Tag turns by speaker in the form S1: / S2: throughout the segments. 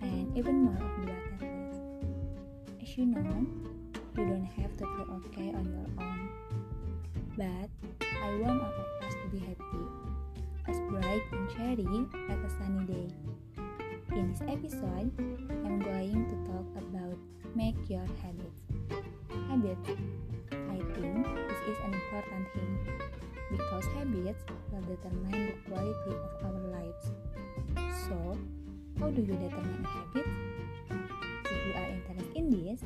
S1: and even more of the less. As you know, you don't have to feel okay on your own. But I want all of us to be happy, as bright and cheery as a sunny day. In this episode, I'm going to talk about make your habits. Habits. I think this is an important thing because habits will determine the quality of our lives. So, how do you determine a habit? If you are interested in this,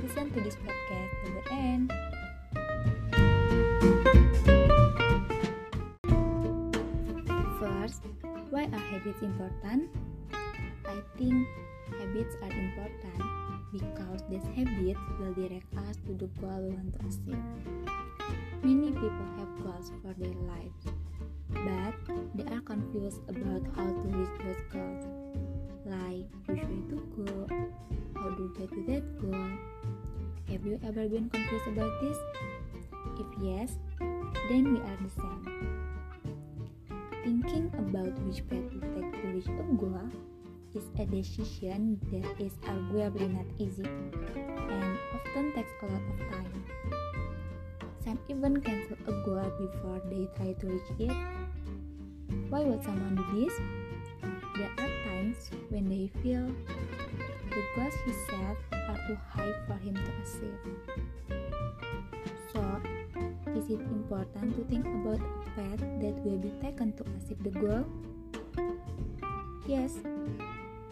S1: listen to this podcast till the end. First, why are habits important? I think habits are important because these habits will direct us to the goal we want to achieve. Many people have goals for their lives, but they are confused about how to reach those goals. Like which way to go, how to get to that goal. Have you ever been confused about this? If yes, then we are the same. Thinking about which path to take to reach a goal is a decision that is arguably not easy and often takes a lot of time. Some even cancel a goal before they try to reach it. Why would someone do this? Times when they feel the goals he set are too high for him to achieve. So, is it important to think about a path that will be taken to achieve the goal? Yes,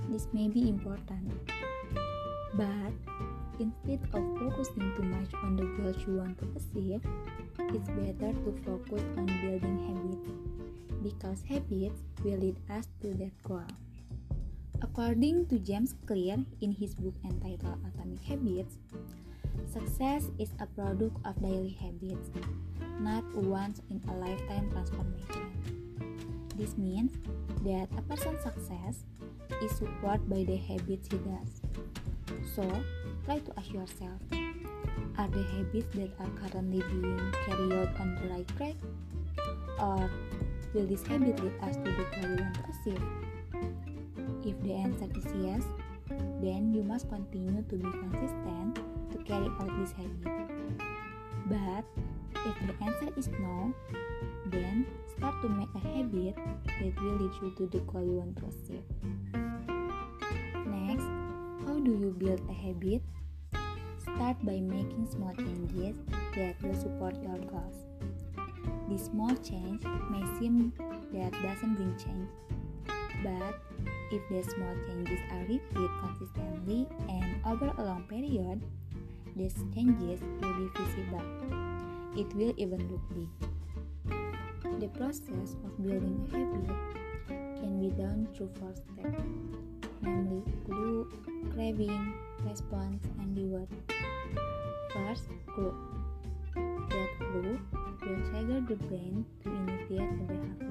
S1: this may be important. But instead of focusing too much on the goals you want to achieve, it's better to focus on building habits because habits will lead us to that goal. According to James Clear in his book entitled Atomic Habits, success is a product of daily habits, not once in a lifetime transformation. This means that a person's success is supported by the habits he does. So, try to ask yourself are the habits that are currently being carried out on the right track? Or will this habit lead us to the goal we want to achieve? If the answer is yes, then you must continue to be consistent to carry out this habit. But if the answer is no, then start to make a habit that will lead you to the goal you want to achieve. Next, how do you build a habit? Start by making small changes that will support your goals. This small change may seem that doesn't bring change, but if the small changes are repeated consistently and over a long period, these changes will be visible. It will even look big. The process of building a habit can be done through four steps, namely clue, craving, response, and reward. First, clue. That clue will trigger the brain to initiate a behavior.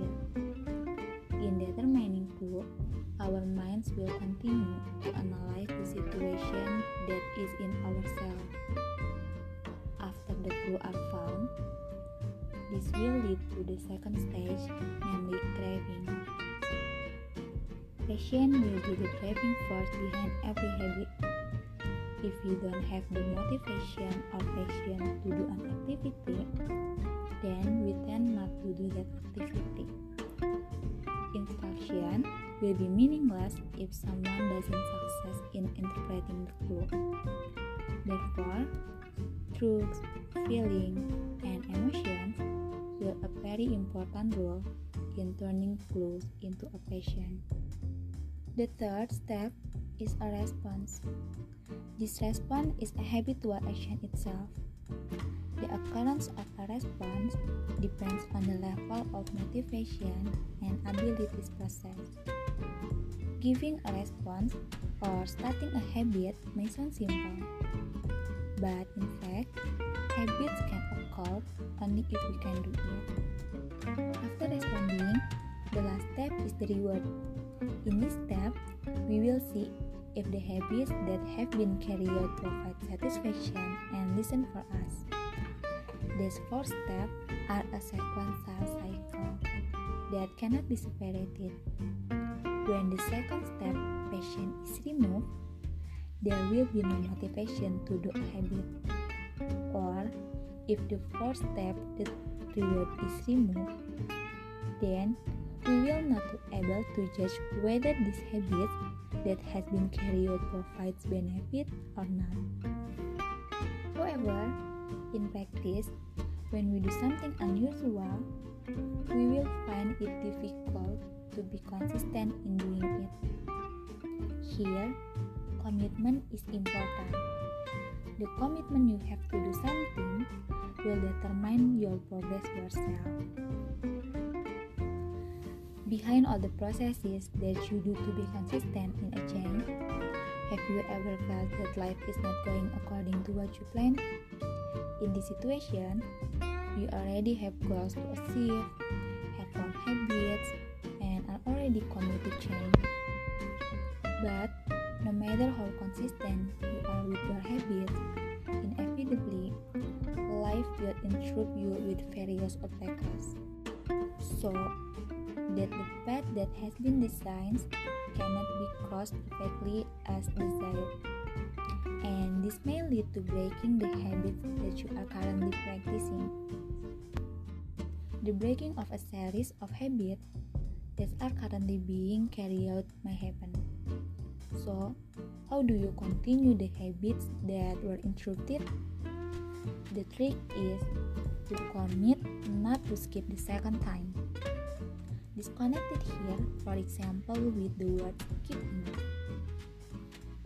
S1: Our minds will continue to analyze the situation that is in ourselves. After the clue are found, this will lead to the second stage, namely craving. Passion will be the driving force behind every habit. If you don't have the motivation or passion to do an activity, then we tend not to do that activity. Instruction will be meaningless if someone doesn't success in interpreting the clue. Therefore, truths, feelings, and emotions will a very important role in turning clues into a passion. The third step is a response. This response is a habitual action itself. The occurrence of a response depends on the level of motivation and abilities possessed. Giving a response or starting a habit may sound simple, but in fact, habits can occur only if we can do it. After responding, the last step is the reward. In this step, we will see if the habits that have been carried out provide satisfaction and listen for us. These four steps are a sequential cycle that cannot be separated. When the second step, passion, is removed, there will be no motivation to do a habit. Or, if the fourth step, the reward, is removed, then we will not be able to judge whether this habit that has been carried out provides benefit or not. However, in practice, when we do something unusual, we will find it difficult to be consistent in doing it. Here, commitment is important. The commitment you have to do something will determine your progress yourself. Behind all the processes that you do to be consistent in a change, have you ever felt that life is not going according to what you planned? In this situation, you already have goals to achieve, have formed habits, and are already committed to change. But no matter how consistent you are with your habits, inevitably, life will intrude you with various obstacles. So that the path that has been designed cannot be crossed perfectly as desired and this may lead to breaking the habits that you are currently practicing. The breaking of a series of habits that are currently being carried out may happen. So, how do you continue the habits that were interrupted? The trick is to commit not to skip the second time. Disconnected here, for example, with the word skipping.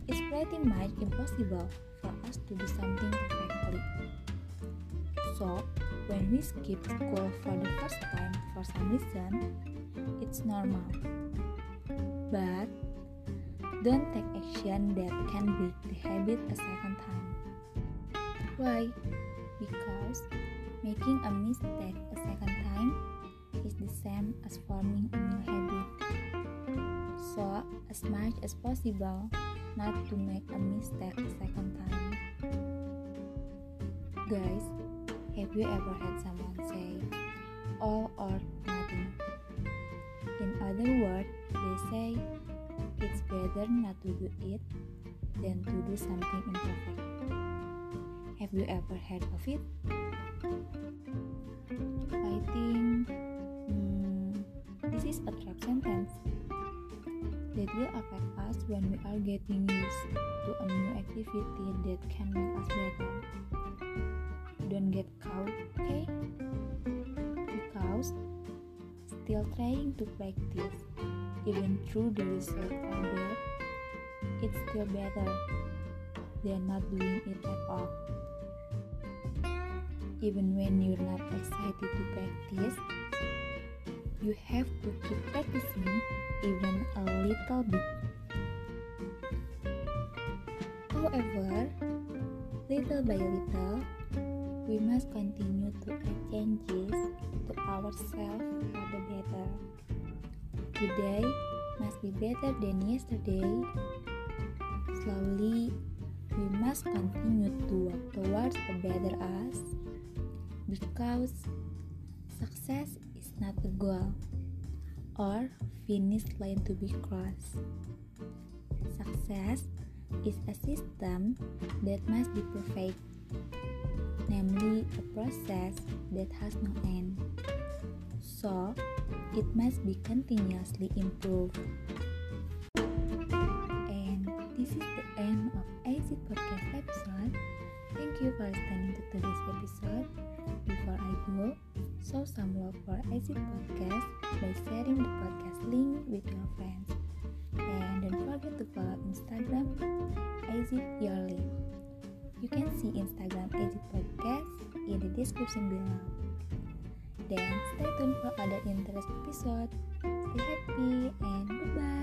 S1: It's pretty much impossible for us to do something perfectly. So, when we skip school for the first time for some reason, it's normal. But don't take action that can break the habit a second time. Why? Because making a mistake a second time is the same as forming a new habit. So, as much as possible, not to make a mistake a second time. Guys, have you ever had someone say better not to do it than to do something imperfect. Have you ever heard of it? I think hmm, this is a trap sentence that will affect us when we are getting used to a new activity that can make us better. Don't get caught, okay? Because still trying to practice, even though the results are bad, it's still better than not doing it at all. Even when you're not excited to practice, you have to keep practicing even a little bit. However, little by little, we must continue to add changes to ourselves for the better. Today must be better than yesterday. Slowly, we must continue to work towards a better us because success not a goal or finish line to be crossed. Success is a system that must be perfect, namely a process that has no end. So, it must be continuously improved. And this is the end of AZ Podcast episode. Thank you for listening to today's episode. Before I go, show some love for Exit Podcast by sharing the podcast link with your friends. And don't forget to follow Instagram Exit Your. You can see Instagram Exit Podcast in the description below. Then stay tuned for other interest episode. Stay happy and goodbye.